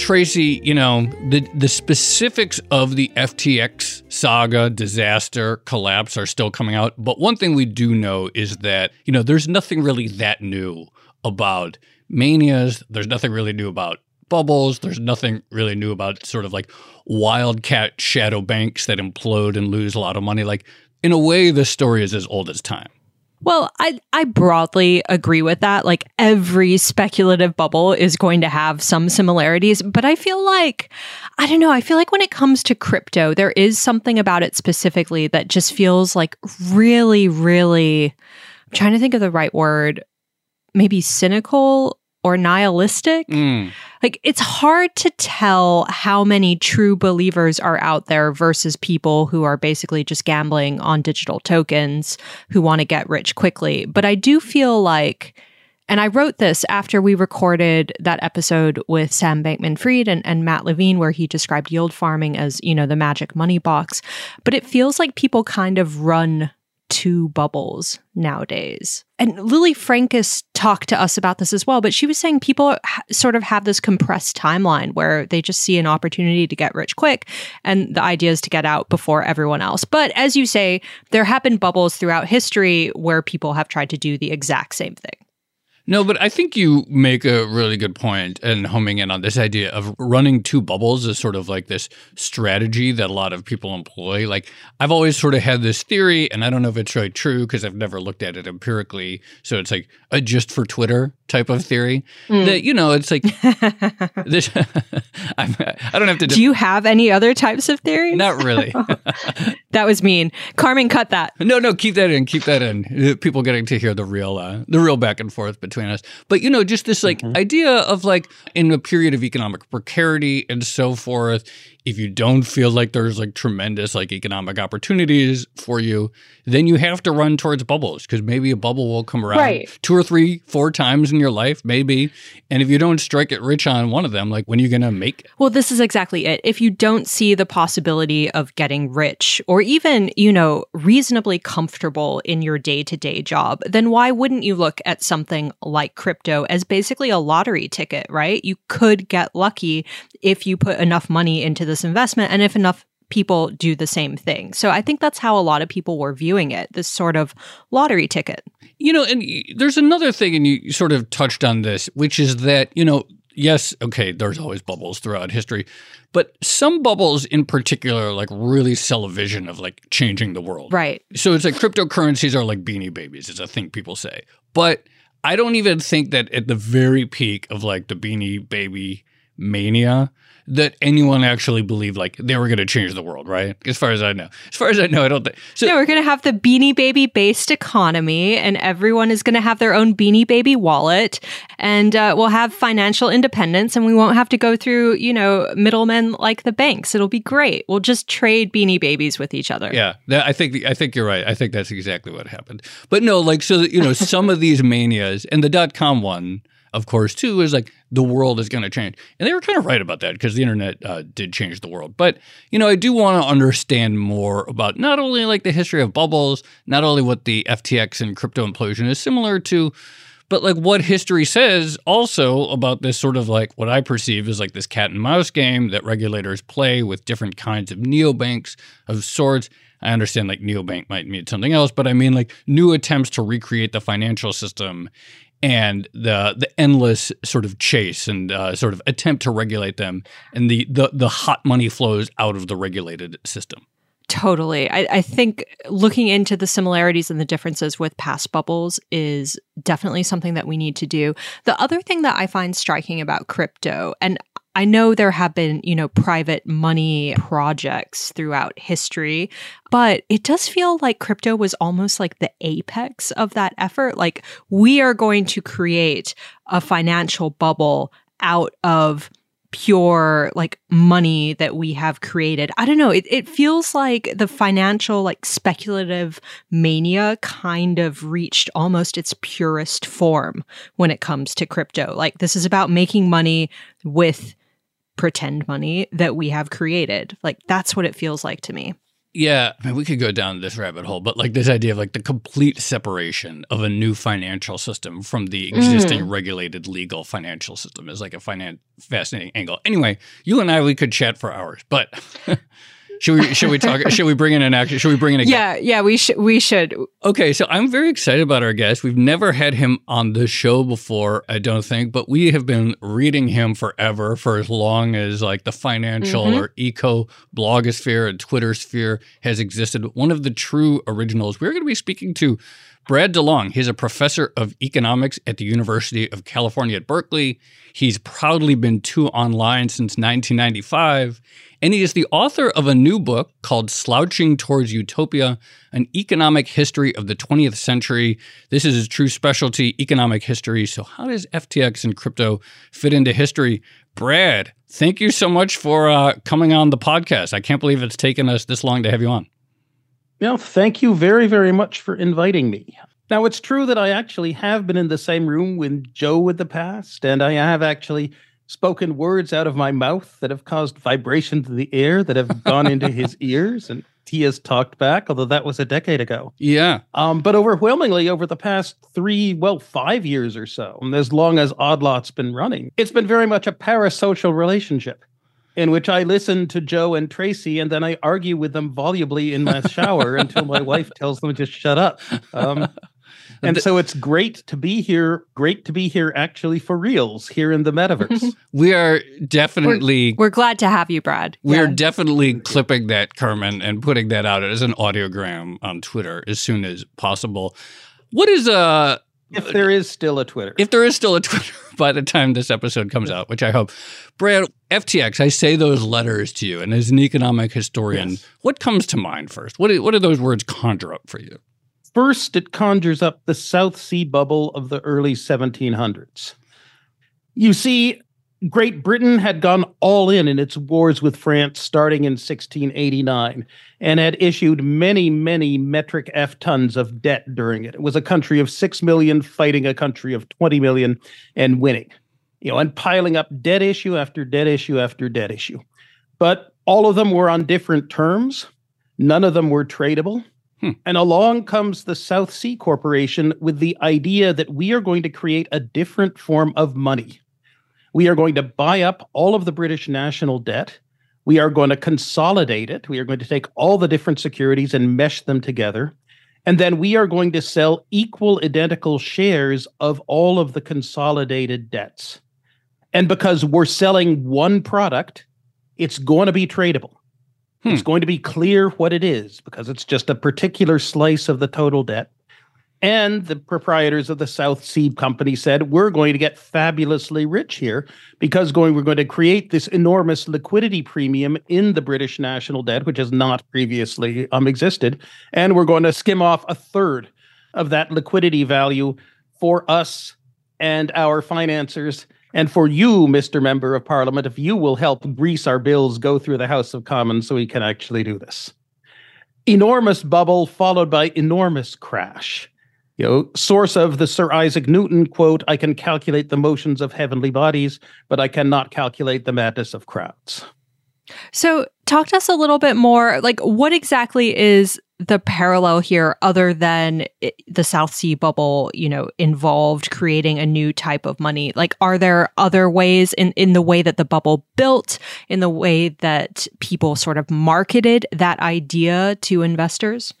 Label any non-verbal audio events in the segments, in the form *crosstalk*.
Tracy, you know, the the specifics of the FTX saga, disaster, collapse are still coming out, but one thing we do know is that, you know, there's nothing really that new about manias, there's nothing really new about bubbles, there's nothing really new about sort of like wildcat shadow banks that implode and lose a lot of money. Like in a way this story is as old as time. Well, I I broadly agree with that. Like every speculative bubble is going to have some similarities, but I feel like I don't know, I feel like when it comes to crypto, there is something about it specifically that just feels like really really I'm trying to think of the right word, maybe cynical or nihilistic. Mm. Like it's hard to tell how many true believers are out there versus people who are basically just gambling on digital tokens who want to get rich quickly. But I do feel like and I wrote this after we recorded that episode with Sam Bankman Fried and, and Matt Levine, where he described yield farming as, you know, the magic money box. But it feels like people kind of run two bubbles nowadays. And Lily Francus talked to us about this as well, but she was saying people ha- sort of have this compressed timeline where they just see an opportunity to get rich quick and the idea is to get out before everyone else. But as you say, there have been bubbles throughout history where people have tried to do the exact same thing. No, but I think you make a really good point and homing in on this idea of running two bubbles is sort of like this strategy that a lot of people employ. Like I've always sort of had this theory, and I don't know if it's really true because I've never looked at it empirically. So it's like a just for Twitter type of theory mm. that you know it's like *laughs* this. *laughs* I'm, I don't have to. Do you have any other types of theories? Not really. *laughs* that was mean. Carmen, cut that. No, no, keep that in. Keep that in. People getting to hear the real, uh, the real back and forth between us. But you know, just this like mm-hmm. idea of like in a period of economic precarity and so forth, if you don't feel like there's like tremendous like economic opportunities for you, then you have to run towards bubbles because maybe a bubble will come around right. two or three, four times in your life, maybe. And if you don't strike it rich on one of them, like when are you going to make it? Well, this is exactly it. If you don't see the possibility of getting rich or even, you know, reasonably comfortable in your day to day job, then why wouldn't you look at something like crypto as basically a lottery ticket, right? You could get lucky if you put enough money into this investment and if enough people do the same thing. So I think that's how a lot of people were viewing it, this sort of lottery ticket. You know, and there's another thing, and you sort of touched on this, which is that, you know, yes, okay, there's always bubbles throughout history, but some bubbles in particular like really sell a vision of like changing the world. Right. So it's like cryptocurrencies are like beanie babies, is a thing people say. But I don't even think that at the very peak of like the beanie baby mania, that anyone actually believed like they were going to change the world, right? As far as I know. As far as I know, I don't think. So Yeah, we're going to have the Beanie Baby based economy, and everyone is going to have their own Beanie Baby wallet, and uh, we'll have financial independence, and we won't have to go through, you know, middlemen like the banks. It'll be great. We'll just trade Beanie Babies with each other. Yeah, that, I think I think you're right. I think that's exactly what happened. But no, like so, you know, some of these manias and the dot com one of course, too, is like the world is going to change. And they were kind of right about that because the internet uh, did change the world. But, you know, I do want to understand more about not only like the history of bubbles, not only what the FTX and crypto implosion is similar to, but like what history says also about this sort of like what I perceive as like this cat and mouse game that regulators play with different kinds of neobanks of sorts. I understand like neobank might mean something else, but I mean like new attempts to recreate the financial system and the the endless sort of chase and uh, sort of attempt to regulate them and the, the the hot money flows out of the regulated system. Totally. I, I, think looking into the similarities and the differences with past bubbles is definitely something that we need to do. The other thing that I find striking about crypto, and I know there have been, you know, private money projects throughout history, but it does feel like crypto was almost like the apex of that effort. Like we are going to create a financial bubble out of pure like money that we have created. I don't know. It, it feels like the financial, like speculative mania kind of reached almost its purest form when it comes to crypto. Like, this is about making money with pretend money that we have created. Like, that's what it feels like to me. Yeah, I mean, we could go down this rabbit hole, but like this idea of like the complete separation of a new financial system from the existing mm. regulated legal financial system is like a finan- fascinating angle. Anyway, you and I we could chat for hours, but *laughs* Should we should we talk *laughs* should we bring in an actor? Should we bring in a Yeah, guest? yeah, we should we should. Okay, so I'm very excited about our guest. We've never had him on the show before, I don't think, but we have been reading him forever for as long as like the financial mm-hmm. or eco blogosphere and Twitter sphere has existed. One of the true originals. We're going to be speaking to Brad DeLong, he's a professor of economics at the University of California at Berkeley. He's proudly been too online since 1995, and he is the author of a new book called Slouching Towards Utopia An Economic History of the 20th Century. This is his true specialty, economic history. So, how does FTX and crypto fit into history? Brad, thank you so much for uh, coming on the podcast. I can't believe it's taken us this long to have you on. Well, thank you very, very much for inviting me. Now, it's true that I actually have been in the same room with Joe in the past, and I have actually spoken words out of my mouth that have caused vibrations in the air that have gone into *laughs* his ears, and he has talked back, although that was a decade ago. Yeah. Um, but overwhelmingly, over the past three, well, five years or so, as long as Odd Lots been running, it's been very much a parasocial relationship in which I listen to Joe and Tracy and then I argue with them volubly in my shower until my wife tells them to shut up. Um, and so it's great to be here. Great to be here, actually, for reals here in the metaverse. *laughs* we are definitely. We're, we're, glad to have you, Brad. We yeah. are definitely clipping that, Carmen, and putting that out as an audiogram on Twitter as soon as possible. What is uh if there is still a Twitter. If there is still a Twitter *laughs* by the time this episode comes out, which I hope. Brad, FTX, I say those letters to you, and as an economic historian, yes. what comes to mind first? What do, what do those words conjure up for you? First, it conjures up the South Sea bubble of the early 1700s. You see, Great Britain had gone all in in its wars with France starting in 1689 and had issued many, many metric F tons of debt during it. It was a country of 6 million fighting a country of 20 million and winning, you know, and piling up debt issue after debt issue after debt issue. But all of them were on different terms, none of them were tradable. Hmm. And along comes the South Sea Corporation with the idea that we are going to create a different form of money we are going to buy up all of the British national debt. We are going to consolidate it. We are going to take all the different securities and mesh them together. And then we are going to sell equal, identical shares of all of the consolidated debts. And because we're selling one product, it's going to be tradable. Hmm. It's going to be clear what it is because it's just a particular slice of the total debt. And the proprietors of the South Sea Company said, We're going to get fabulously rich here because going, we're going to create this enormous liquidity premium in the British national debt, which has not previously um, existed. And we're going to skim off a third of that liquidity value for us and our financiers. And for you, Mr. Member of Parliament, if you will help grease our bills go through the House of Commons so we can actually do this. Enormous bubble followed by enormous crash You know, source of the Sir Isaac Newton quote, I can calculate the motions of heavenly bodies, but I cannot calculate the madness of crowds. So, talk to us a little bit more. Like, what exactly is the parallel here, other than the South Sea bubble? You know, involved creating a new type of money. Like, are there other ways in in the way that the bubble built, in the way that people sort of marketed that idea to investors?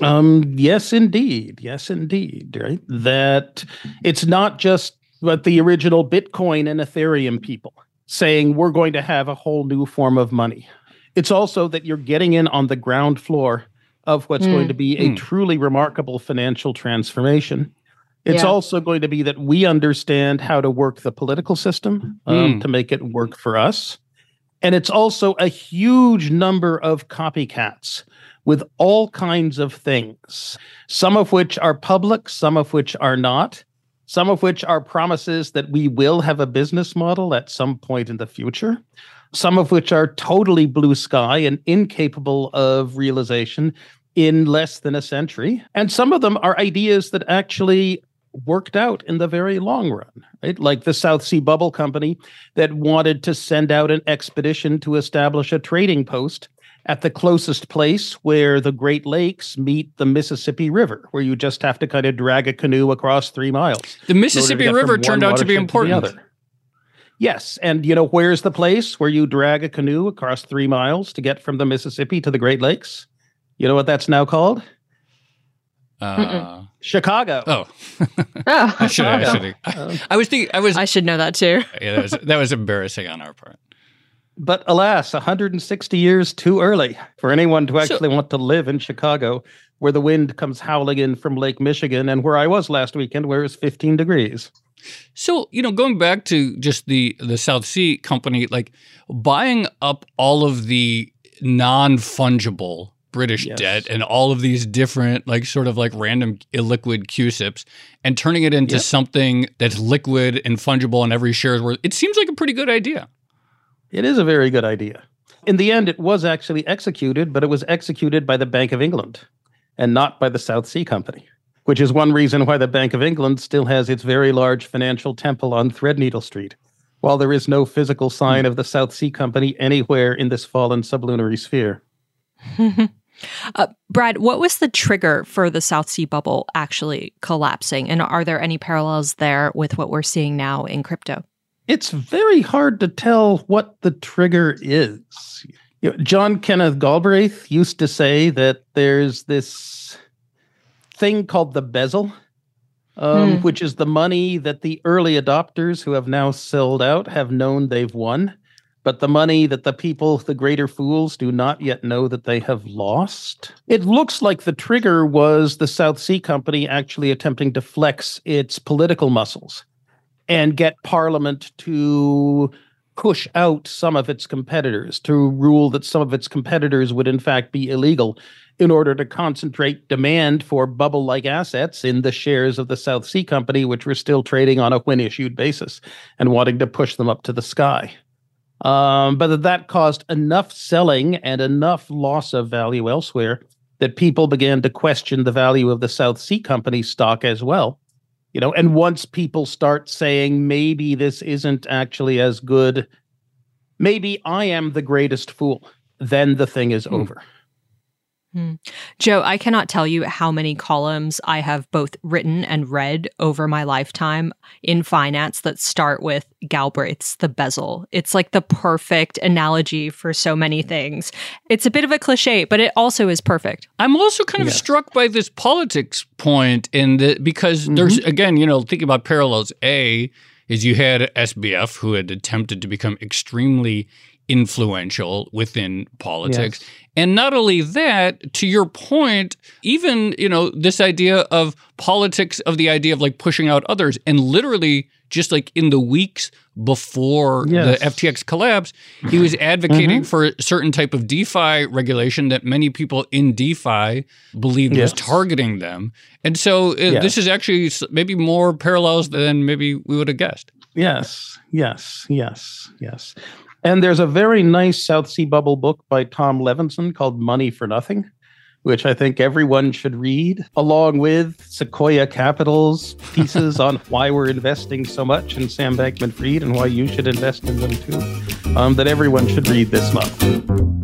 Um, yes, indeed. Yes, indeed. Right. That it's not just what the original Bitcoin and Ethereum people saying we're going to have a whole new form of money. It's also that you're getting in on the ground floor of what's mm. going to be a mm. truly remarkable financial transformation. It's yeah. also going to be that we understand how to work the political system um, mm. to make it work for us. And it's also a huge number of copycats with all kinds of things, some of which are public, some of which are not, some of which are promises that we will have a business model at some point in the future, some of which are totally blue sky and incapable of realization in less than a century. And some of them are ideas that actually worked out in the very long run, right? Like the South Sea Bubble Company that wanted to send out an expedition to establish a trading post at the closest place where the Great Lakes meet the Mississippi River, where you just have to kind of drag a canoe across three miles. The Mississippi River turned out to be important. To yes. And you know, where's the place where you drag a canoe across three miles to get from the Mississippi to the Great Lakes? You know what that's now called? Uh, Chicago. Oh, *laughs* oh. I should. I should. I, *laughs* I was thinking. I was. I should know that too. yeah, that was that was embarrassing on our part. But alas, 160 years too early for anyone to actually so, want to live in Chicago, where the wind comes howling in from Lake Michigan, and where I was last weekend, where it's 15 degrees. So, you know, going back to just the the South Sea company, like buying up all of the non-fungible British yes. debt and all of these different, like, sort of like random illiquid CUSIPs and turning it into yep. something that's liquid and fungible and every share is worth. It seems like a pretty good idea. It is a very good idea. In the end, it was actually executed, but it was executed by the Bank of England and not by the South Sea Company, which is one reason why the Bank of England still has its very large financial temple on Threadneedle Street, while there is no physical sign of the South Sea Company anywhere in this fallen sublunary sphere. *laughs* uh, Brad, what was the trigger for the South Sea bubble actually collapsing? And are there any parallels there with what we're seeing now in crypto? It's very hard to tell what the trigger is. You know, John Kenneth Galbraith used to say that there's this thing called the bezzle, um, hmm. which is the money that the early adopters who have now sold out have known they've won, but the money that the people, the greater fools, do not yet know that they have lost. It looks like the trigger was the South Sea Company actually attempting to flex its political muscles and get Parliament to push out some of its competitors, to rule that some of its competitors would in fact be illegal in order to concentrate demand for bubble like assets in the shares of the South Sea Company, which were still trading on a when issued basis and wanting to push them up to the sky. Um, but that caused enough selling and enough loss of value elsewhere that people began to question the value of the South Sea Company stock as well you know and once people start saying maybe this isn't actually as good maybe i am the greatest fool then the thing is hmm. over Hmm. Joe, I cannot tell you how many columns I have both written and read over my lifetime in finance that start with Galbraith's The Bezzle. It's like the perfect analogy for so many things. It's a bit of a cliche, but it also is perfect. I'm also kind of yes. struck by this politics point in that because mm-hmm. there's, again, you know, thinking about parallels, A, is you had SBF who had attempted to become extremely influential within politics. Yes. And not only that, to your point, even, you know, this idea of politics of the idea of like pushing out others and literally just like in the weeks before yes. the FTX collapse, he was advocating mm-hmm. for a certain type of DeFi regulation that many people in DeFi believed yes. was targeting them. And so uh, yes. this is actually maybe more parallels than maybe we would have guessed. Yes, yes, yes, yes. And there's a very nice South Sea Bubble book by Tom Levenson called Money for Nothing, which I think everyone should read, along with Sequoia Capital's pieces on *laughs* why we're investing so much in Sam Bankman Fried and why you should invest in them too, um, that everyone should read this month.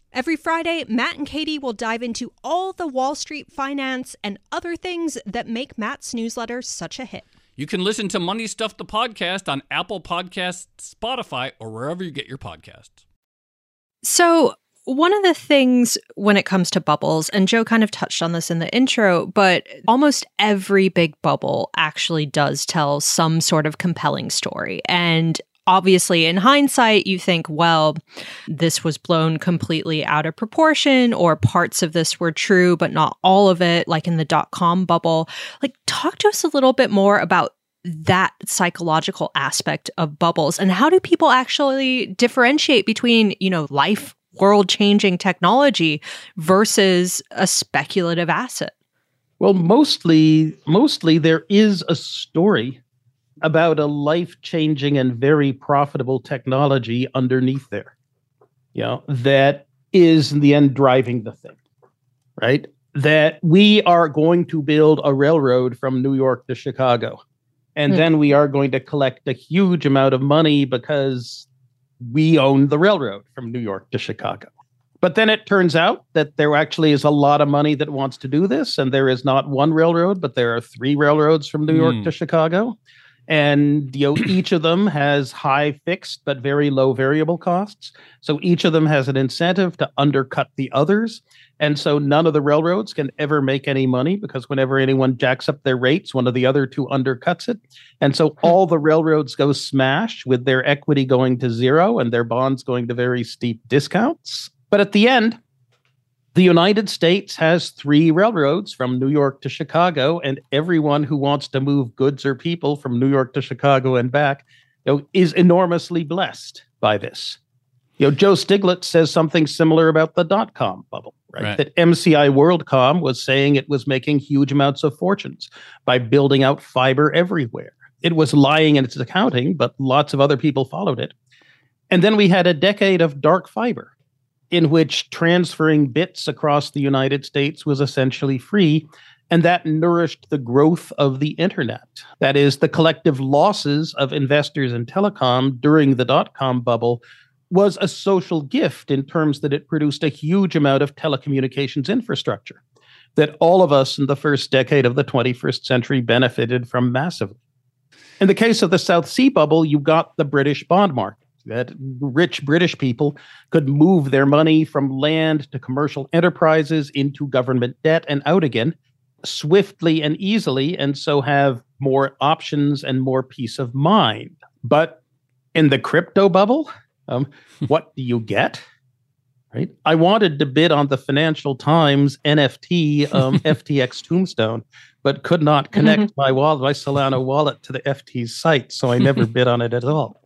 Every Friday, Matt and Katie will dive into all the Wall Street finance and other things that make Matt's newsletter such a hit. You can listen to Money Stuff the podcast on Apple Podcasts, Spotify, or wherever you get your podcasts. So, one of the things when it comes to bubbles, and Joe kind of touched on this in the intro, but almost every big bubble actually does tell some sort of compelling story. And obviously in hindsight you think well this was blown completely out of proportion or parts of this were true but not all of it like in the dot com bubble. Like talk to us a little bit more about that psychological aspect of bubbles and how do people actually differentiate between you know life world changing technology versus a speculative asset? Well mostly mostly there is a story about a life changing and very profitable technology underneath there, you know, that is in the end driving the thing, right? That we are going to build a railroad from New York to Chicago. And hmm. then we are going to collect a huge amount of money because we own the railroad from New York to Chicago. But then it turns out that there actually is a lot of money that wants to do this. And there is not one railroad, but there are three railroads from New York mm. to Chicago and you know each of them has high fixed but very low variable costs. So each of them has an incentive to undercut the others. And so none of the railroads can ever make any money because whenever anyone jacks up their rates one of the other two undercuts it. And so hmm. all the railroads go smash with their equity going to zero and their bonds going to very steep discounts. But at the end the United States has three railroads from New York to Chicago, and everyone who wants to move goods or people from New York to Chicago and back you know, is enormously blessed by this. You know, Joe Stiglitz says something similar about the dot com bubble, right? right? That MCI WorldCom was saying it was making huge amounts of fortunes by building out fiber everywhere. It was lying in its accounting, but lots of other people followed it. And then we had a decade of dark fiber in which transferring bits across the United States was essentially free. And that nourished the growth of the internet. That is, the collective losses of investors in telecom during the dot com bubble was a social gift in terms that it produced a huge amount of telecommunications infrastructure that all of us in the first decade of the 21st century benefited from massively. In the case of the South Sea bubble, you got the British bond market that rich British people could move their money from land to commercial enterprises into government debt and out again swiftly and easily, and so have more options and more peace of mind. But in the crypto bubble, um, *laughs* what do you get? Right. I wanted to bid on the Financial Times NFT um, *laughs* FTX tombstone, but could not connect *laughs* my wallet, my Solana wallet to the FT's site, so I never bid on it at all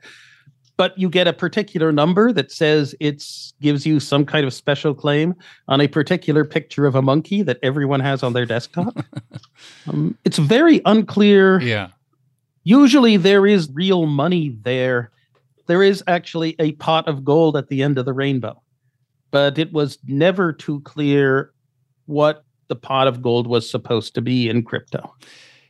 but you get a particular number that says it gives you some kind of special claim on a particular picture of a monkey that everyone has on their desktop. *laughs* um, it's very unclear. Yeah. Usually there is real money there. There is actually a pot of gold at the end of the rainbow, but it was never too clear what the pot of gold was supposed to be in crypto.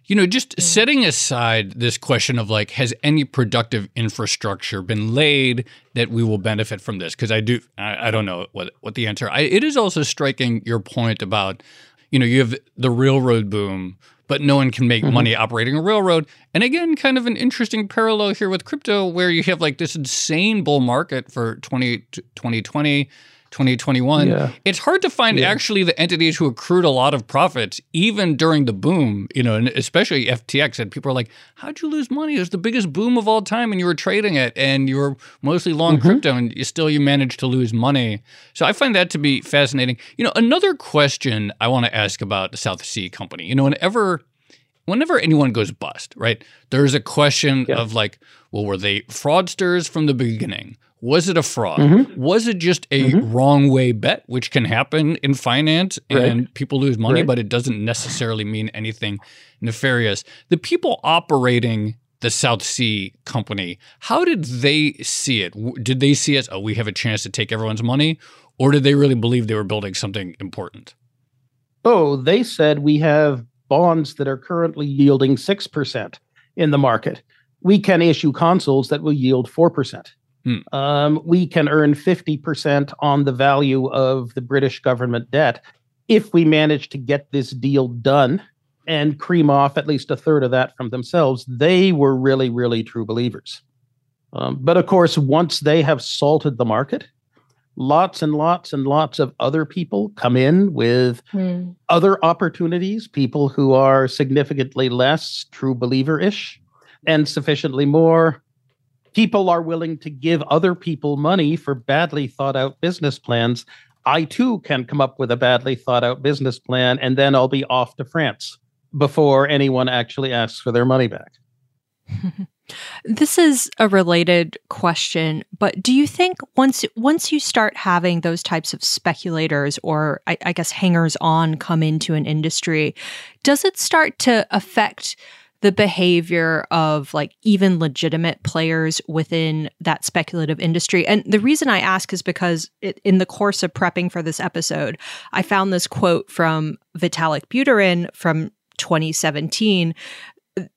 You know, just setting aside this question of like, has any productive infrastructure been laid that we will benefit from this? Because I do, I, I, don't know what what the answer. I, it is also striking your point about, you know, you have the railroad boom, but no one can make mm-hmm. money operating a railroad. And again, kind of an interesting parallel here with crypto, where you have like this insane bull market for 20, 2020 2021. Yeah. It's hard to find yeah. actually the entities who accrued a lot of profits even during the boom, you know, and especially FTX. And people are like, how'd you lose money? It was the biggest boom of all time and you were trading it and you were mostly long mm-hmm. crypto and you still you managed to lose money. So I find that to be fascinating. You know, another question I want to ask about the South Sea Company, you know, whenever whenever anyone goes bust, right? There's a question yeah. of like, well, were they fraudsters from the beginning? Was it a fraud? Mm-hmm. Was it just a mm-hmm. wrong way bet, which can happen in finance and right. people lose money, right. but it doesn't necessarily mean anything nefarious? The people operating the South Sea Company, how did they see it? Did they see it, oh, we have a chance to take everyone's money? Or did they really believe they were building something important? Oh, they said we have bonds that are currently yielding 6% in the market. We can issue consols that will yield 4%. Hmm. Um, we can earn 50% on the value of the British government debt if we manage to get this deal done and cream off at least a third of that from themselves. They were really, really true believers. Um, but of course, once they have salted the market, lots and lots and lots of other people come in with hmm. other opportunities, people who are significantly less true believer ish and sufficiently more people are willing to give other people money for badly thought out business plans. I too can come up with a badly thought out business plan and then I'll be off to France before anyone actually asks for their money back. *laughs* this is a related question, but do you think once once you start having those types of speculators or I, I guess hangers on come into an industry, does it start to affect the behavior of like even legitimate players within that speculative industry. And the reason I ask is because it, in the course of prepping for this episode, I found this quote from Vitalik Buterin from 2017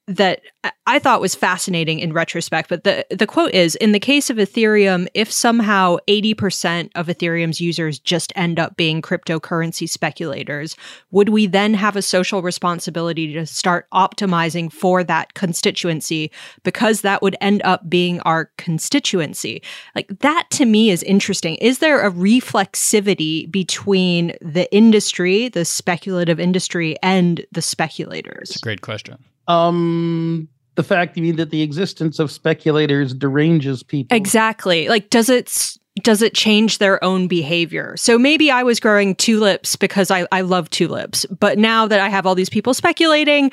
that I thought was fascinating in retrospect. But the, the quote is In the case of Ethereum, if somehow 80% of Ethereum's users just end up being cryptocurrency speculators, would we then have a social responsibility to start optimizing for that constituency because that would end up being our constituency? Like that to me is interesting. Is there a reflexivity between the industry, the speculative industry, and the speculators? It's a great question. Um, the fact you mean that the existence of speculators deranges people. Exactly. Like, does it does it change their own behavior? So maybe I was growing tulips because I, I love tulips, but now that I have all these people speculating,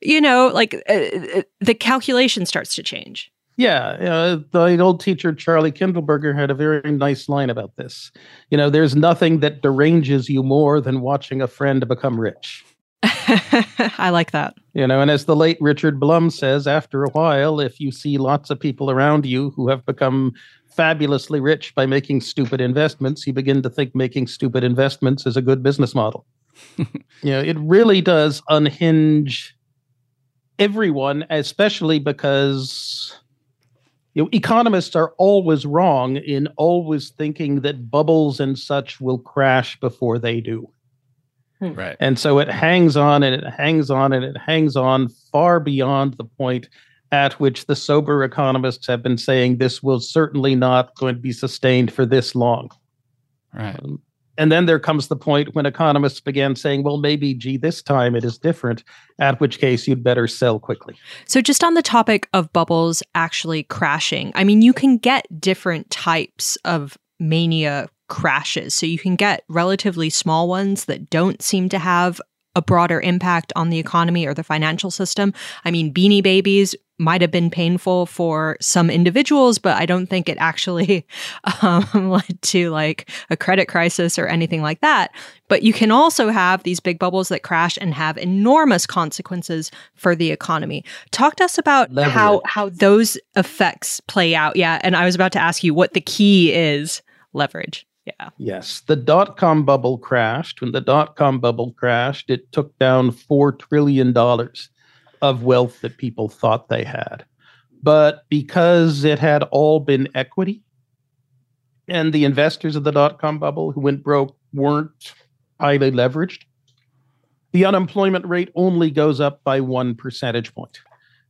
you know, like uh, uh the calculation starts to change. Yeah, uh, the old teacher Charlie Kindleberger had a very nice line about this. You know, there's nothing that deranges you more than watching a friend become rich. *laughs* I like that. You know, and as the late Richard Blum says, after a while, if you see lots of people around you who have become fabulously rich by making stupid investments, you begin to think making stupid investments is a good business model. *laughs* you know, it really does unhinge everyone, especially because you know, economists are always wrong in always thinking that bubbles and such will crash before they do. Hmm. Right. And so it hangs on and it hangs on and it hangs on far beyond the point at which the sober economists have been saying this will certainly not going to be sustained for this long. Right. Um, and then there comes the point when economists began saying, well, maybe, gee, this time it is different, at which case you'd better sell quickly. So, just on the topic of bubbles actually crashing, I mean, you can get different types of mania crashes. So you can get relatively small ones that don't seem to have a broader impact on the economy or the financial system. I mean, beanie babies might have been painful for some individuals, but I don't think it actually *laughs* um, *laughs* led to like a credit crisis or anything like that. But you can also have these big bubbles that crash and have enormous consequences for the economy. Talk to us about how how those effects play out. Yeah, and I was about to ask you what the key is leverage. Yeah. Yes. The dot com bubble crashed. When the dot com bubble crashed, it took down $4 trillion of wealth that people thought they had. But because it had all been equity, and the investors of the dot com bubble who went broke weren't highly leveraged, the unemployment rate only goes up by one percentage point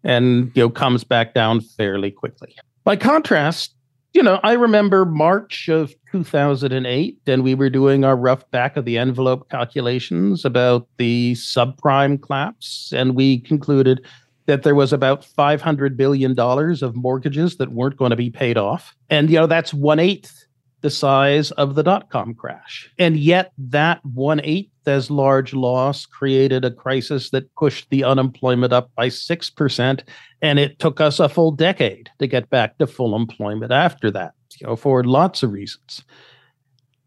and you know comes back down fairly quickly. By contrast, you know, I remember March of 2008, and we were doing our rough back of the envelope calculations about the subprime collapse, and we concluded that there was about $500 billion of mortgages that weren't going to be paid off. And, you know, that's one eighth the size of the dot com crash. And yet, that one eighth as large loss created a crisis that pushed the unemployment up by 6%. And it took us a full decade to get back to full employment after that, you know, for lots of reasons.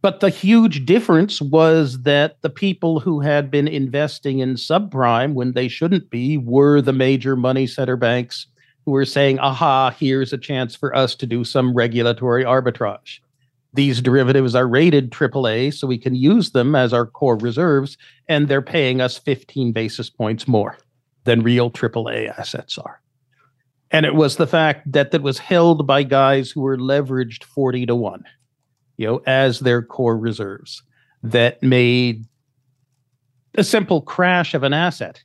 But the huge difference was that the people who had been investing in subprime when they shouldn't be were the major money center banks who were saying, aha, here's a chance for us to do some regulatory arbitrage these derivatives are rated AAA, so we can use them as our core reserves, and they're paying us 15 basis points more than real AAA assets are. And it was the fact that that was held by guys who were leveraged 40 to 1, you know, as their core reserves that made a simple crash of an asset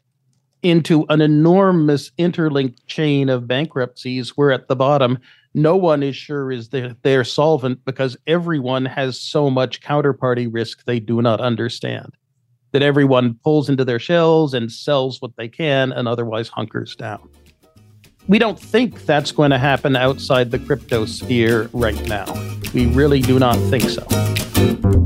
into an enormous interlinked chain of bankruptcies where at the bottom no one is sure is that they're solvent because everyone has so much counterparty risk they do not understand. That everyone pulls into their shells and sells what they can and otherwise hunkers down. We don't think that's going to happen outside the crypto sphere right now. We really do not think so.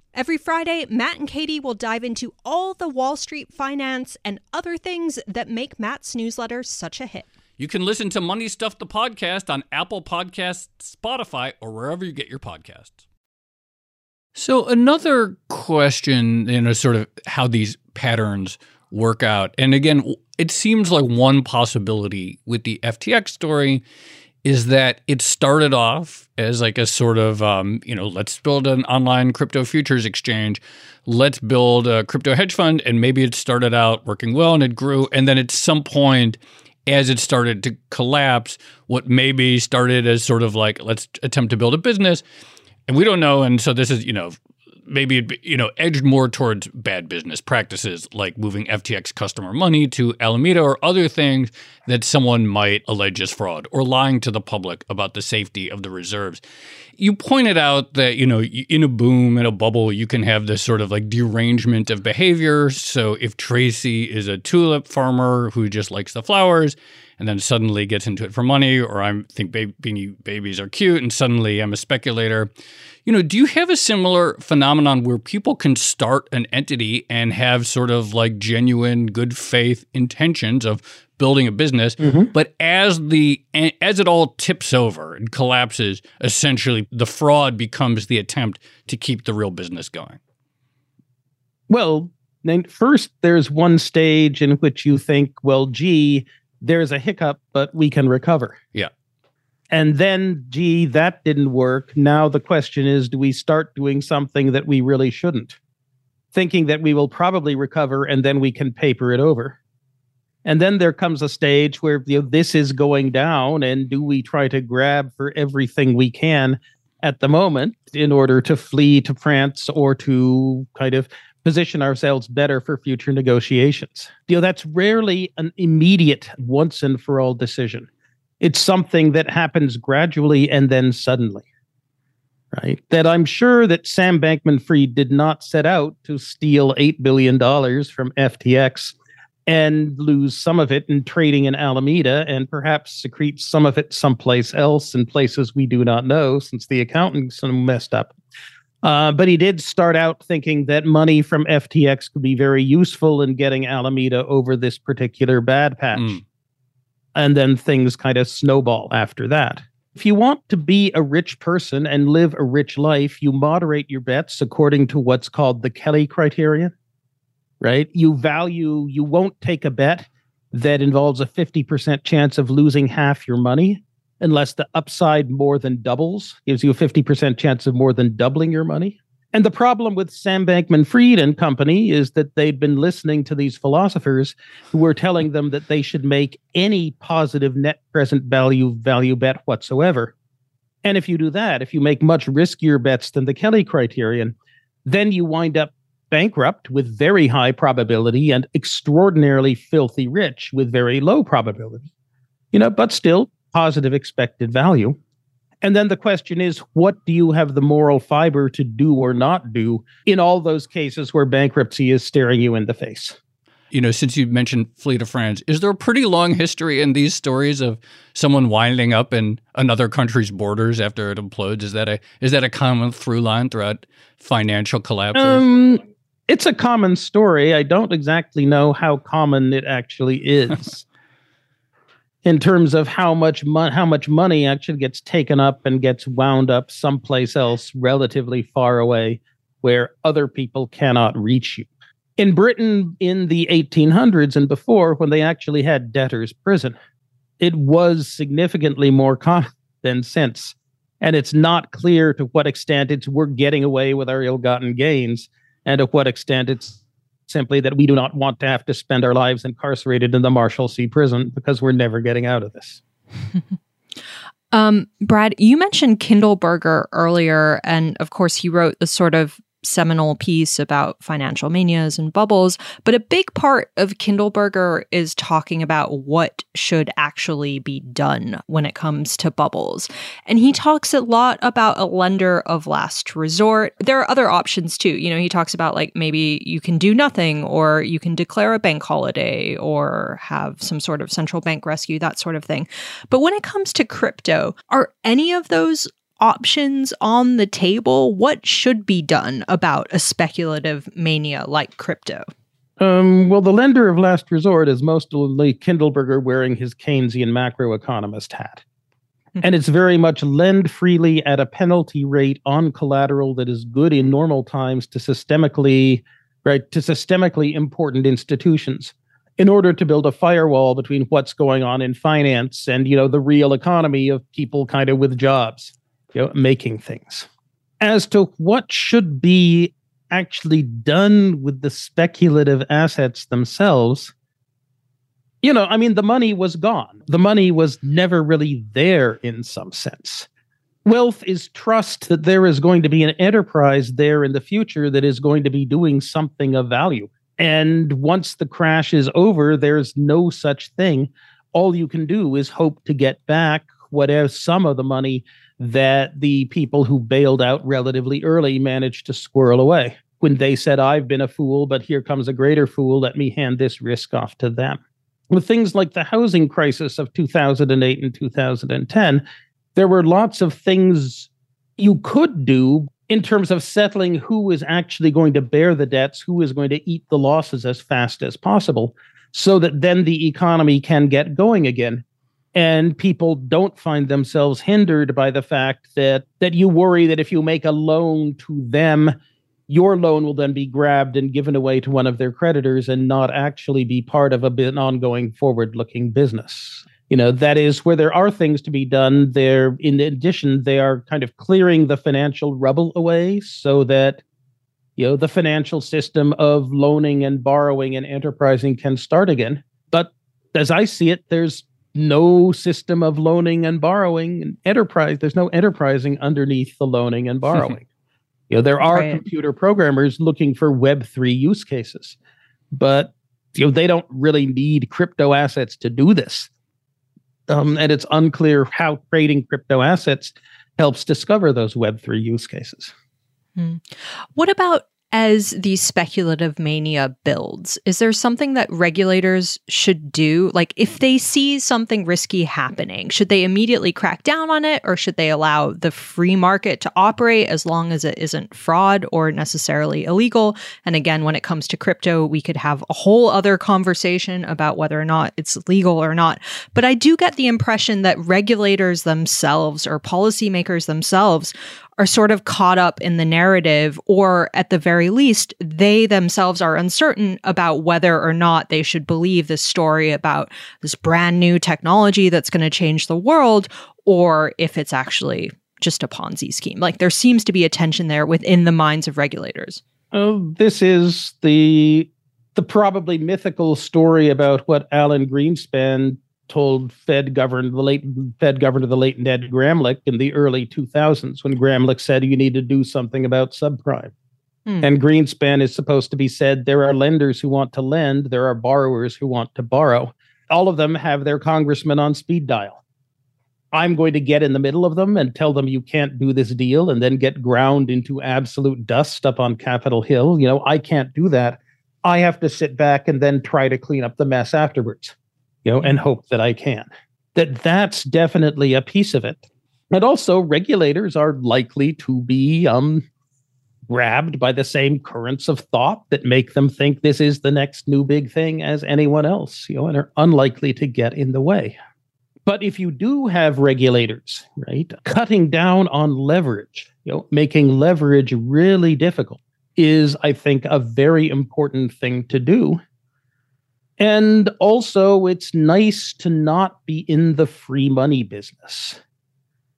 Every Friday, Matt and Katie will dive into all the Wall Street finance and other things that make Matt's newsletter such a hit. You can listen to Money Stuff the podcast on Apple Podcasts, Spotify, or wherever you get your podcasts. So, another question, you know, sort of how these patterns work out. And again, it seems like one possibility with the FTX story is that it started off as like a sort of um, you know let's build an online crypto futures exchange. Let's build a crypto hedge fund and maybe it started out working well and it grew. And then at some point as it started to collapse what maybe started as sort of like let's attempt to build a business. And we don't know. And so this is you know maybe it you know edged more towards bad business practices like moving FTX customer money to Alameda or other things that someone might allege as fraud or lying to the public about the safety of the reserves. You pointed out that you know in a boom in a bubble you can have this sort of like derangement of behavior. So if Tracy is a tulip farmer who just likes the flowers and then suddenly gets into it for money, or I think baby, babies are cute and suddenly I'm a speculator you know, do you have a similar phenomenon where people can start an entity and have sort of like genuine good faith intentions of building a business, mm-hmm. but as the as it all tips over and collapses, essentially the fraud becomes the attempt to keep the real business going? Well, then first there's one stage in which you think, well, gee, there's a hiccup, but we can recover. Yeah. And then, gee, that didn't work. Now the question is do we start doing something that we really shouldn't? Thinking that we will probably recover and then we can paper it over. And then there comes a stage where you know, this is going down, and do we try to grab for everything we can at the moment in order to flee to France or to kind of position ourselves better for future negotiations. You know, that's rarely an immediate once and for all decision. It's something that happens gradually and then suddenly. Right. That I'm sure that Sam Bankman Fried did not set out to steal $8 billion from FTX and lose some of it in trading in Alameda and perhaps secrete some of it someplace else in places we do not know since the accountants messed up. Uh, but he did start out thinking that money from FTX could be very useful in getting Alameda over this particular bad patch. Mm. And then things kind of snowball after that. If you want to be a rich person and live a rich life, you moderate your bets according to what's called the Kelly criterion, right? You value, you won't take a bet that involves a 50% chance of losing half your money unless the upside more than doubles, gives you a 50% chance of more than doubling your money. And the problem with Sam Bankman Fried and company is that they'd been listening to these philosophers who were telling them that they should make any positive net present value value bet whatsoever. And if you do that, if you make much riskier bets than the Kelly criterion, then you wind up bankrupt with very high probability and extraordinarily filthy rich with very low probability. You know, but still positive expected value. And then the question is, what do you have the moral fiber to do or not do in all those cases where bankruptcy is staring you in the face? You know, since you mentioned Fleet of France, is there a pretty long history in these stories of someone winding up in another country's borders after it implodes? Is that a is that a common through line throughout financial collapses? Um, it's a common story. I don't exactly know how common it actually is in terms of how much how much money actually gets taken up and gets wound up someplace else relatively far away where other people cannot reach you. In Britain in the 1800s and before when they actually had debtors prison, it was significantly more common *laughs* than since. And it's not clear to what extent it's we're getting away with our ill-gotten gains and to what extent it's simply that we do not want to have to spend our lives incarcerated in the Marshalsea prison because we're never getting out of this. *laughs* um, Brad, you mentioned Kindleberger earlier, and of course, he wrote the sort of seminal piece about financial manias and bubbles, but a big part of Kindleberger is talking about what should actually be done when it comes to bubbles. And he talks a lot about a lender of last resort. There are other options too. You know, he talks about like maybe you can do nothing or you can declare a bank holiday or have some sort of central bank rescue, that sort of thing. But when it comes to crypto, are any of those options on the table? What should be done about a speculative mania like crypto? Um, well, the lender of last resort is mostly Kindleberger wearing his Keynesian macroeconomist hat. Hmm. and it's very much lend freely at a penalty rate on collateral that is good in normal times to systemically right to systemically important institutions in order to build a firewall between what's going on in finance and you know the real economy of people kind of with jobs you know, making things. As to what should be actually done with the speculative assets themselves, you know, I mean, the money was gone. The money was never really there in some sense. Wealth is trust that there is going to be an enterprise there in the future that is going to be doing something of value. And once the crash is over, there's no such thing. All you can do is hope to get back whatever some of the money that the people who bailed out relatively early managed to squirrel away when they said, I've been a fool, but here comes a greater fool. Let me hand this risk off to them. With things like the housing crisis of 2008 and 2010, there were lots of things you could do in terms of settling who is actually going to bear the debts, who is going to eat the losses as fast as possible, so that then the economy can get going again and people don't find themselves hindered by the fact that that you worry that if you make a loan to them your loan will then be grabbed and given away to one of their creditors and not actually be part of a an ongoing forward looking business. You know that is where there are things to be done. There in addition they are kind of clearing the financial rubble away so that you know the financial system of loaning and borrowing and enterprising can start again. But as i see it there's no system of loaning and borrowing and enterprise. There's no enterprising underneath the loaning and *laughs* borrowing. you know, there are right. computer programmers looking for Web3 use cases, but you know, they don't really need crypto assets to do this. Um, and it's unclear how trading crypto assets helps discover those Web3 use cases. Hmm. What about as the speculative mania builds? Is there something that regulators should do? Like, if they see something risky happening, should they immediately crack down on it or should they allow the free market to operate as long as it isn't fraud or necessarily illegal? And again, when it comes to crypto, we could have a whole other conversation about whether or not it's legal or not. But I do get the impression that regulators themselves or policymakers themselves are sort of caught up in the narrative, or at the very least, they themselves are uncertain about whether or not they should believe this story about this brand new technology that's going to change the world, or if it's actually just a Ponzi scheme. Like there seems to be a tension there within the minds of regulators. Oh, this is the the probably mythical story about what Alan Greenspan told Fed governor, the late Fed governor, the late Ned Gramlich in the early 2000s when Gramlich said you need to do something about subprime. Hmm. And Greenspan is supposed to be said there are lenders who want to lend, there are borrowers who want to borrow. All of them have their congressman on speed dial. I'm going to get in the middle of them and tell them you can't do this deal and then get ground into absolute dust up on Capitol Hill. You know, I can't do that. I have to sit back and then try to clean up the mess afterwards you know, and hope that I can. That that's definitely a piece of it. And also, regulators are likely to be um, grabbed by the same currents of thought that make them think this is the next new big thing as anyone else, you know, and are unlikely to get in the way. But if you do have regulators, right, cutting down on leverage, you know, making leverage really difficult is, I think, a very important thing to do and also, it's nice to not be in the free money business.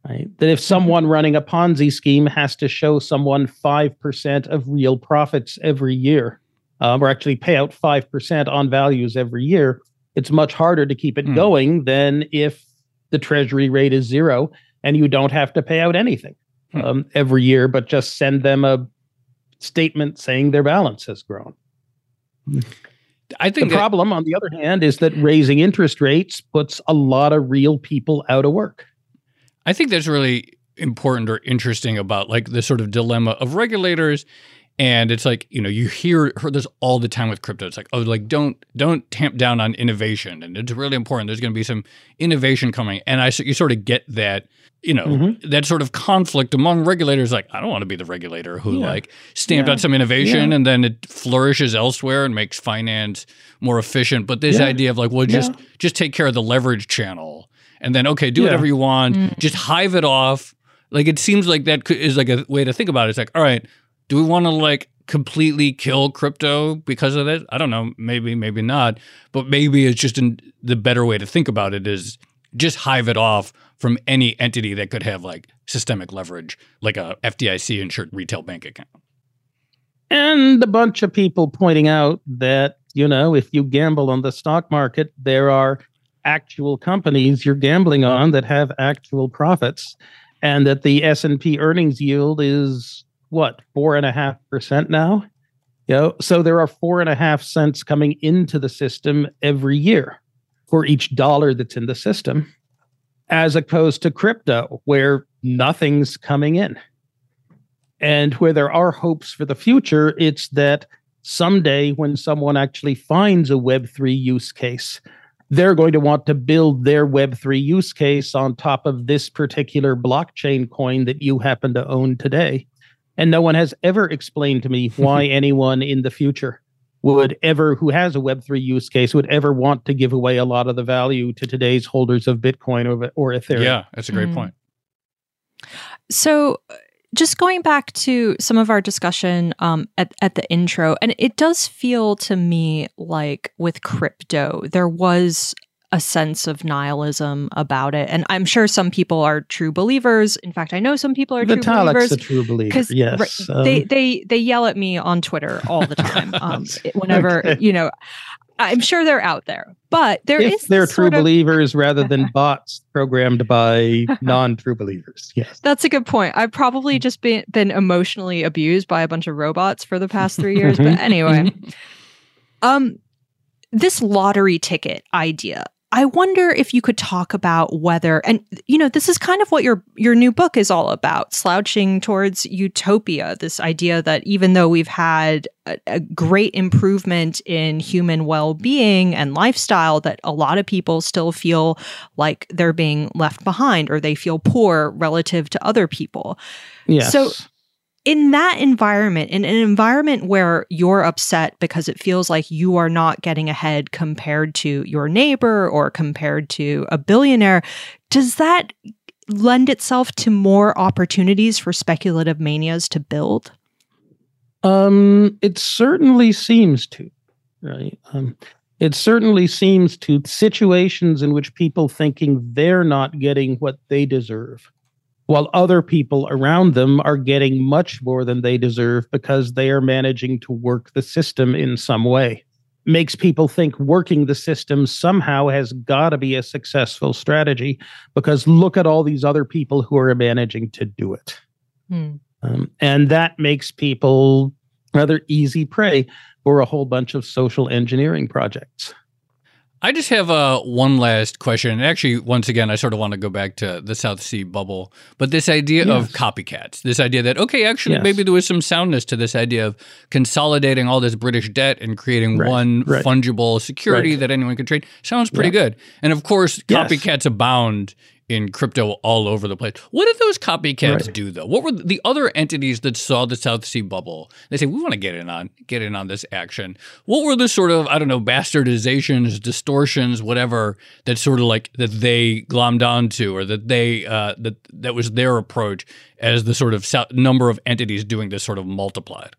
Right? That if someone running a Ponzi scheme has to show someone 5% of real profits every year, um, or actually pay out 5% on values every year, it's much harder to keep it mm. going than if the treasury rate is zero and you don't have to pay out anything mm. um, every year, but just send them a statement saying their balance has grown. I think the that, problem, on the other hand, is that raising interest rates puts a lot of real people out of work. I think that's really important or interesting about like the sort of dilemma of regulators and it's like you know you hear heard this all the time with crypto. It's like oh like don't don't tamp down on innovation. And it's really important. There's going to be some innovation coming. And i you sort of get that you know mm-hmm. that sort of conflict among regulators like i don't want to be the regulator who yeah. like stamped yeah. out some innovation yeah. and then it flourishes elsewhere and makes finance more efficient. But this idea of like well just just take care of the leverage channel and then okay do whatever you want. Mm. just hive it off. Like it seems like that is like a way to think about it. It's like all right do we want to like completely kill crypto because of it? I don't know. Maybe maybe not. But maybe it's just an, the better way to think about it is just hive it off from any entity that could have like systemic leverage, like a FDIC insured retail bank account. And a bunch of people pointing out that, you know, if you gamble on the stock market, there are actual companies you're gambling on that have actual profits and that the S&P earnings yield is what, four and a half percent now? You know, so there are four and a half cents coming into the system every year for each dollar that's in the system, as opposed to crypto, where nothing's coming in. And where there are hopes for the future, it's that someday when someone actually finds a Web3 use case, they're going to want to build their Web3 use case on top of this particular blockchain coin that you happen to own today. And no one has ever explained to me why *laughs* anyone in the future would ever who has a web3 use case would ever want to give away a lot of the value to today's holders of bitcoin or, or ethereum yeah that's a great mm. point so just going back to some of our discussion um, at, at the intro and it does feel to me like with crypto there was a sense of nihilism about it. And I'm sure some people are true believers. In fact, I know some people are Vitalik's true believers. a true believer. Yes, um, they they they yell at me on Twitter all the time. *laughs* Um, whenever okay. you know, I'm sure they're out there. But there if is they're true of- believers rather than *laughs* bots programmed by *laughs* non-true believers. Yes. That's a good point. I've probably just been been emotionally abused by a bunch of robots for the past three years. but anyway, um, this lottery ticket idea. I wonder if you could talk about whether, and you know, this is kind of what your your new book is all about, slouching towards utopia. This idea that even though we've had a, a great improvement in human well being and lifestyle, that a lot of people still feel like they're being left behind or they feel poor relative to other people. Yes. So- in that environment, in an environment where you're upset because it feels like you are not getting ahead compared to your neighbor or compared to a billionaire, does that lend itself to more opportunities for speculative manias to build? Um, it certainly seems to, right? Um, it certainly seems to situations in which people thinking they're not getting what they deserve, while other people around them are getting much more than they deserve because they are managing to work the system in some way. Makes people think working the system somehow has got to be a successful strategy because look at all these other people who are managing to do it. Hmm. Um, and that makes people rather easy prey for a whole bunch of social engineering projects. I just have uh, one last question. Actually, once again, I sort of want to go back to the South Sea bubble. But this idea of copycats, this idea that, okay, actually, Yes. maybe there was some soundness to this idea of consolidating all this British debt and creating Right, one right. fungible security Right. that anyone could trade. Sounds pretty Yeah. good. And of course, Yes. copycats abound in crypto all over the place. What did those copycats Right. do though? What were the other entities that saw the South Sea bubble? They say we want to get in on get in on this action. What were the sort of I don't know bastardizations, distortions, whatever that sort of like that they glommed onto or that they uh, that that was their approach as the sort of number of entities doing this sort of multiplied.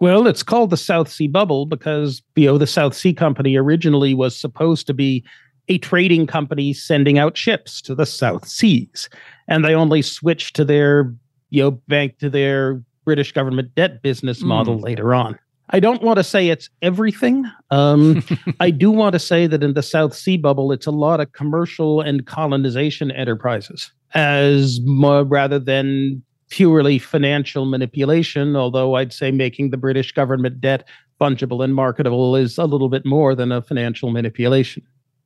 Well, it's called the South Sea Bubble because you know the South Sea Company originally was supposed to be a trading company sending out ships to the South Seas, and they only switched to their you know bank to their British government debt business Mm. model later on. I don't want to say it's everything. Um, *laughs* I do want to say that in the South Sea Bubble, it's a lot of commercial and colonization enterprises, as more, rather than purely financial manipulation, although I'd say making the British government debt fungible and marketable is a little bit more than a financial manipulation.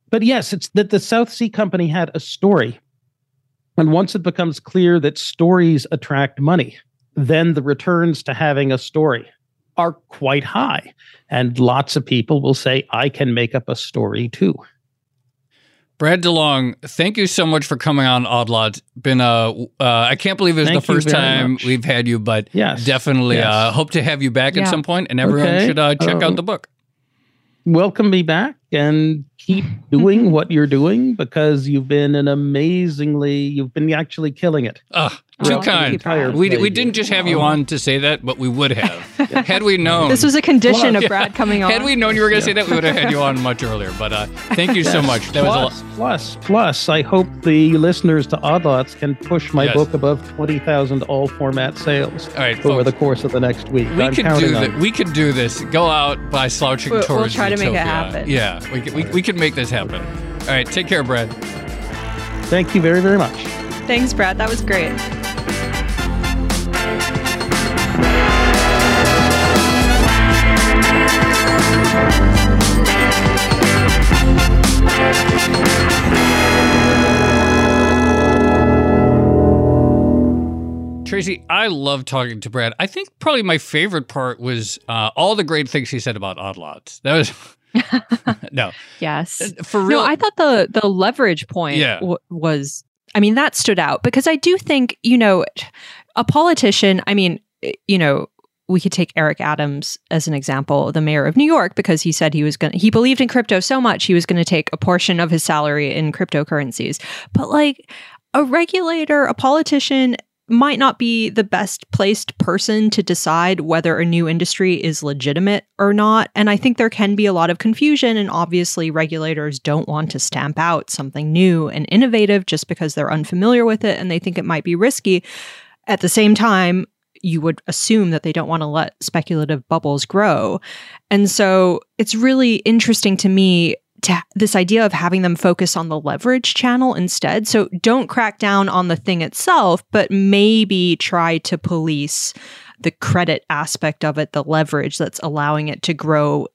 But yes, it's that the South Sea Company had a story. And once it becomes clear that stories attract money, then the returns to having a story are quite high. And lots of people will say, I can make up a story too. Brad DeLong, thank you so much for coming on Odd Lots. Been a, uh, I can't believe it's the first time much. we've had you, but Yes. definitely Yes. uh, hope to have you back Yeah. at some point, and everyone Okay. should uh, check out Um, the book. Welcome me back and keep *laughs* doing what you're doing because you've been an amazingly you've been actually killing it. Well, too thank you, kind. We, we didn't just have you on to say that, but we would have. *laughs* Had we known. This was a condition of Yeah. Brad coming on. Had we known you were going to say that, we would have had you on much earlier. But uh, thank you so much. That was a plus, lot. plus plus I hope the listeners to Odd Lots can push my Yes. book above 20,000 all format sales All right, over folks. the course of the next week. We I'm could do on that. We could do this. Go out by slouching We'll- we'll towards try to make it happen. Yeah, we could, we, we could make this happen. All right, take care, Brad. Thank you very very much. Thanks, Brad. That was great. Tracy, I love talking to Brad. I think probably my favorite part was uh, all the great things he said about odd lots. That was *laughs* no, *laughs* Yes. for real. No, I thought the the leverage point Yeah. w- was. I mean, that stood out because I do think you know, a politician. I mean, you know, we could take Eric Adams as an example, the mayor of New York, because he said he was going. to He believed in crypto so much he was going to take a portion of his salary in cryptocurrencies. But like a regulator, a politician might not be the best placed person to decide whether a new industry is legitimate or not. And I think there can be a lot of confusion. And obviously, regulators don't want to stamp out something new and innovative just because they're unfamiliar with it and they think it might be risky. At the same time, you would assume that they don't want to let speculative bubbles grow. And so it's really interesting to me to this idea of having them focus on the leverage channel instead. So don't crack down on the thing itself, but maybe try to police the credit aspect of it, the leverage that's allowing it to grow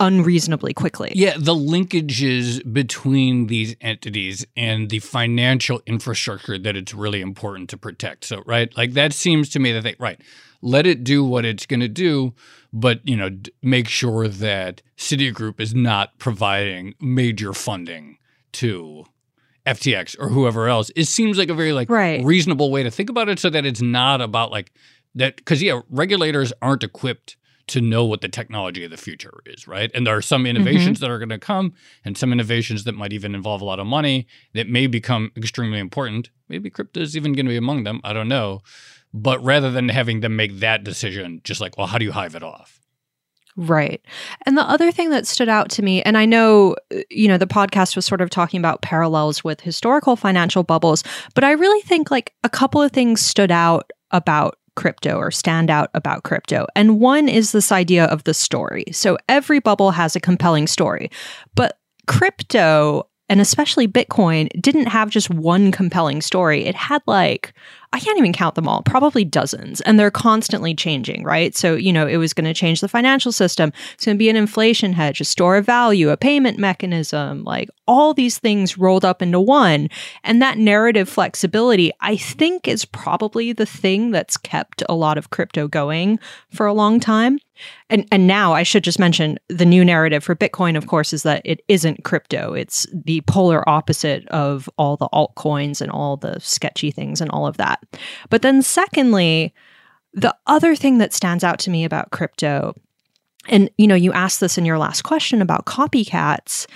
unreasonably quickly. Yeah, the linkages between these entities and the financial infrastructure that it's really important to protect. So, right, like that seems to me that they, right, let it do what it's going to do, but, you know, d- make sure that Citigroup is not providing major funding to FTX or whoever else. It seems like a very like Right. reasonable way to think about it so that it's not about like that cuz yeah, regulators aren't equipped to know what the technology of the future is, right? And there are some mm-hmm. innovations that are going to come and some innovations that might even involve a lot of money that may become extremely important. Maybe crypto is even going to be among them. I don't know. But rather than having them make that decision, just like, well, how do you hive it off? Right. And the other thing that stood out to me, and I know, uh, you know, the podcast was sort of talking about parallels with historical financial bubbles, but I really think like a couple of things stood out about crypto or stand out about crypto. And one is this idea of the story. So every bubble has a compelling story, but crypto and especially Bitcoin didn't have just one compelling story. It had like, I can't even count them all, probably dozens, and they're constantly changing, right? So, you know, it was going to change the financial system. It's going to be an inflation hedge, a store of value, a payment mechanism, like all these things rolled up into one. And that narrative flexibility, I think, is probably the thing that's kept a lot of crypto going for a long time. And and now I should just mention the new narrative for Bitcoin, of course, is that it isn't crypto. It's the polar opposite of all the altcoins and all the sketchy things and all of that. But then secondly, the other thing that stands out to me about crypto, and you know, you asked this in your last question about copycats.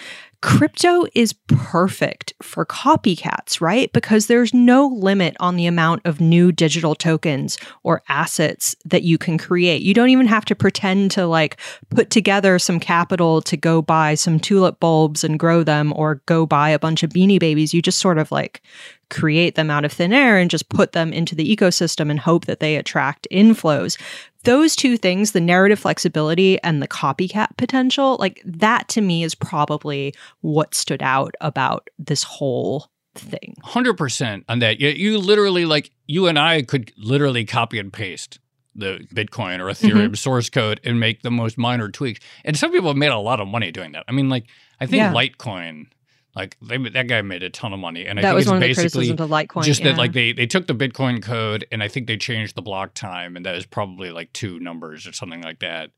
Crypto is perfect for copycats, right? Because there's no limit on the amount of new digital tokens or assets that you can create. You don't even have to pretend to like put together some capital to go buy some tulip bulbs and grow them or go buy a bunch of beanie babies. You just sort of like create them out of thin air and just put them into the ecosystem and hope that they attract inflows. Those two things, the narrative flexibility and the copycat potential, like that to me is probably what stood out about this whole thing. 100% on that. You, you literally, like, you and I could literally copy and paste the Bitcoin or Ethereum mm-hmm. source code and make the most minor tweaks. And some people have made a lot of money doing that. I mean, like, I think Yeah. Litecoin, like, they, that guy made a ton of money. And I that think was it's one of the basically criticisms of Litecoin. just yeah. that, like, they, they took the Bitcoin code and I think they changed the block time, and that was probably like two numbers or something like that.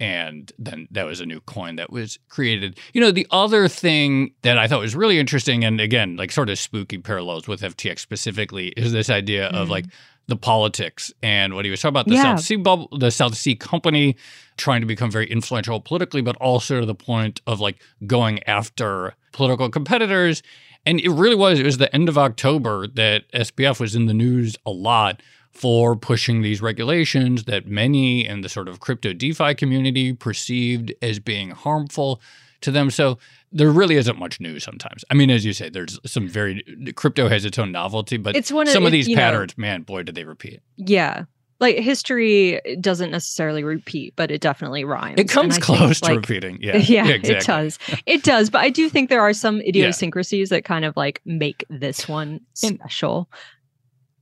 And then that was a new coin that was created. You know, the other thing that I thought was really interesting, and again, like sort of spooky parallels with FTX specifically, is this idea of Mm. like the politics and what he was talking about the Yeah. South Sea bubble, the South Sea Company trying to become very influential politically, but also to the point of like going after political competitors. And it really was, it was the end of October that SBF was in the news a lot for pushing these regulations that many in the sort of crypto DeFi community perceived as being harmful to them. So there really isn't much news sometimes. I mean, as you say, there's some very crypto has its own novelty, but It's one of- some of these you know- patterns, man, boy, did they repeat. yeah. Like history doesn't necessarily repeat, but it definitely rhymes. It comes I think, close to like, repeating. *laughs* Yeah, Yeah, exactly. it does. It does. But I do think there are some idiosyncrasies that kind of like make this one special.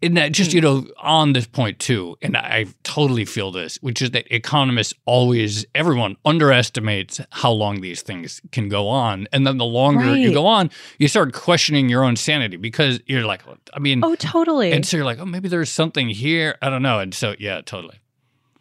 And that just, Hmm. you know, on this point too, and I totally feel this, which is that economists always, everyone underestimates how long these things can go on. And then the longer you go on, you start questioning your own sanity because you're like, I mean, Oh, totally. and so you're like, oh, maybe there's something here. I don't know. And so, yeah, totally.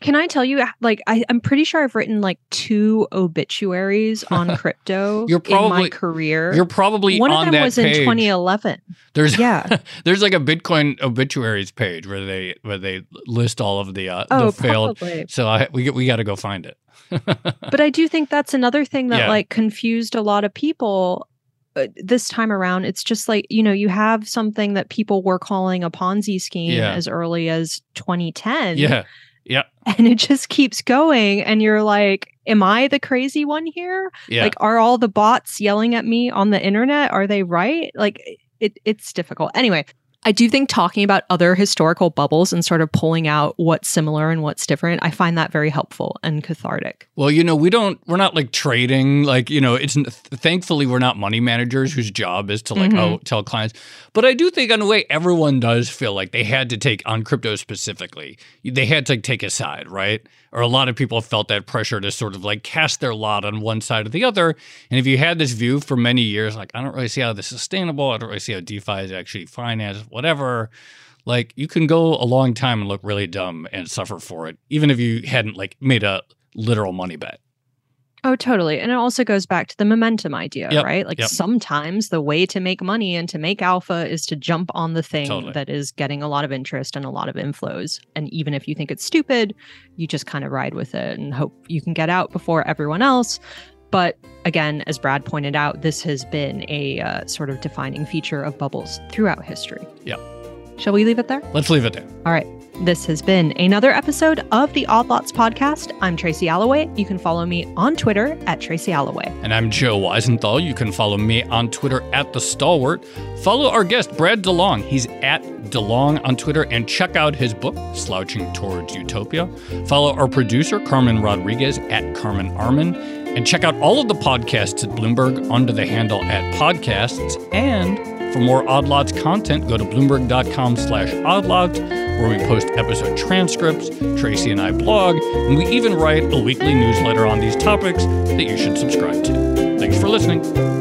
Can I tell you, like, I, I'm pretty sure I've written like two obituaries *laughs* on crypto You're in my career. You're probably One on of them was page. in 2011. There's Yeah. *laughs* there's like a Bitcoin obituaries page where they where they list all of the uh, Oh, the failed. probably. So I we we got to go find it. But I do think that's another thing that Yeah. like confused a lot of people uh, this time around. It's just like, you know, you have something that people were calling a Ponzi scheme Yeah. as early as 2010. yeah, yeah, And it just keeps going. And you're like, am I the crazy one here? yeah. Like, are all the bots yelling at me on the internet? Are they right? Like, it, it's difficult. Anyway, I do think talking about other historical bubbles and sort of pulling out what's similar and what's different, I find that very helpful and cathartic. Well, you know, we don't, we're not like trading, like, you know, it's thankfully we're not money managers whose job is to like, mm-hmm. oh, tell clients. But I do think, in a way, everyone does feel like they had to take on crypto specifically, they had to like, take a side, right? Or a lot of people felt that pressure to sort of like cast their lot on one side or the other. And if you had this view for many years, like, I don't really see how this is sustainable, I don't really see how DeFi is actually financed whatever, like you can go a long time and look really dumb and suffer for it, even if you hadn't like made a literal money bet. Oh, totally. And it also goes back to the momentum idea, yep. right? Like yep. sometimes the way to make money and to make alpha is to jump on the thing totally. that is getting a lot of interest and a lot of inflows. And even if you think it's stupid, you just kind of ride with it and hope you can get out before everyone else. But again, as Brad pointed out, this has been a uh, sort of defining feature of bubbles throughout history. Yeah. Shall we leave it there? Let's leave it there. All right. This has been another episode of the Odd Lots podcast. I'm Tracy Alloway. You can follow me on Twitter at Tracy Alloway. And I'm Joe Weisenthal. You can follow me on Twitter at The Stalwart. Follow our guest, Brad DeLong. He's at DeLong on Twitter and check out his book, Slouching Towards Utopia. Follow our producer, Carmen Rodriguez, at Carmen Armen. And check out all of the podcasts at Bloomberg under the handle at podcasts. And for more Odd Lots content, go to bloomberg.com slash oddlots, where we post episode transcripts, Tracy and I blog, and we even write a weekly newsletter on these topics that you should subscribe to. Thanks for listening.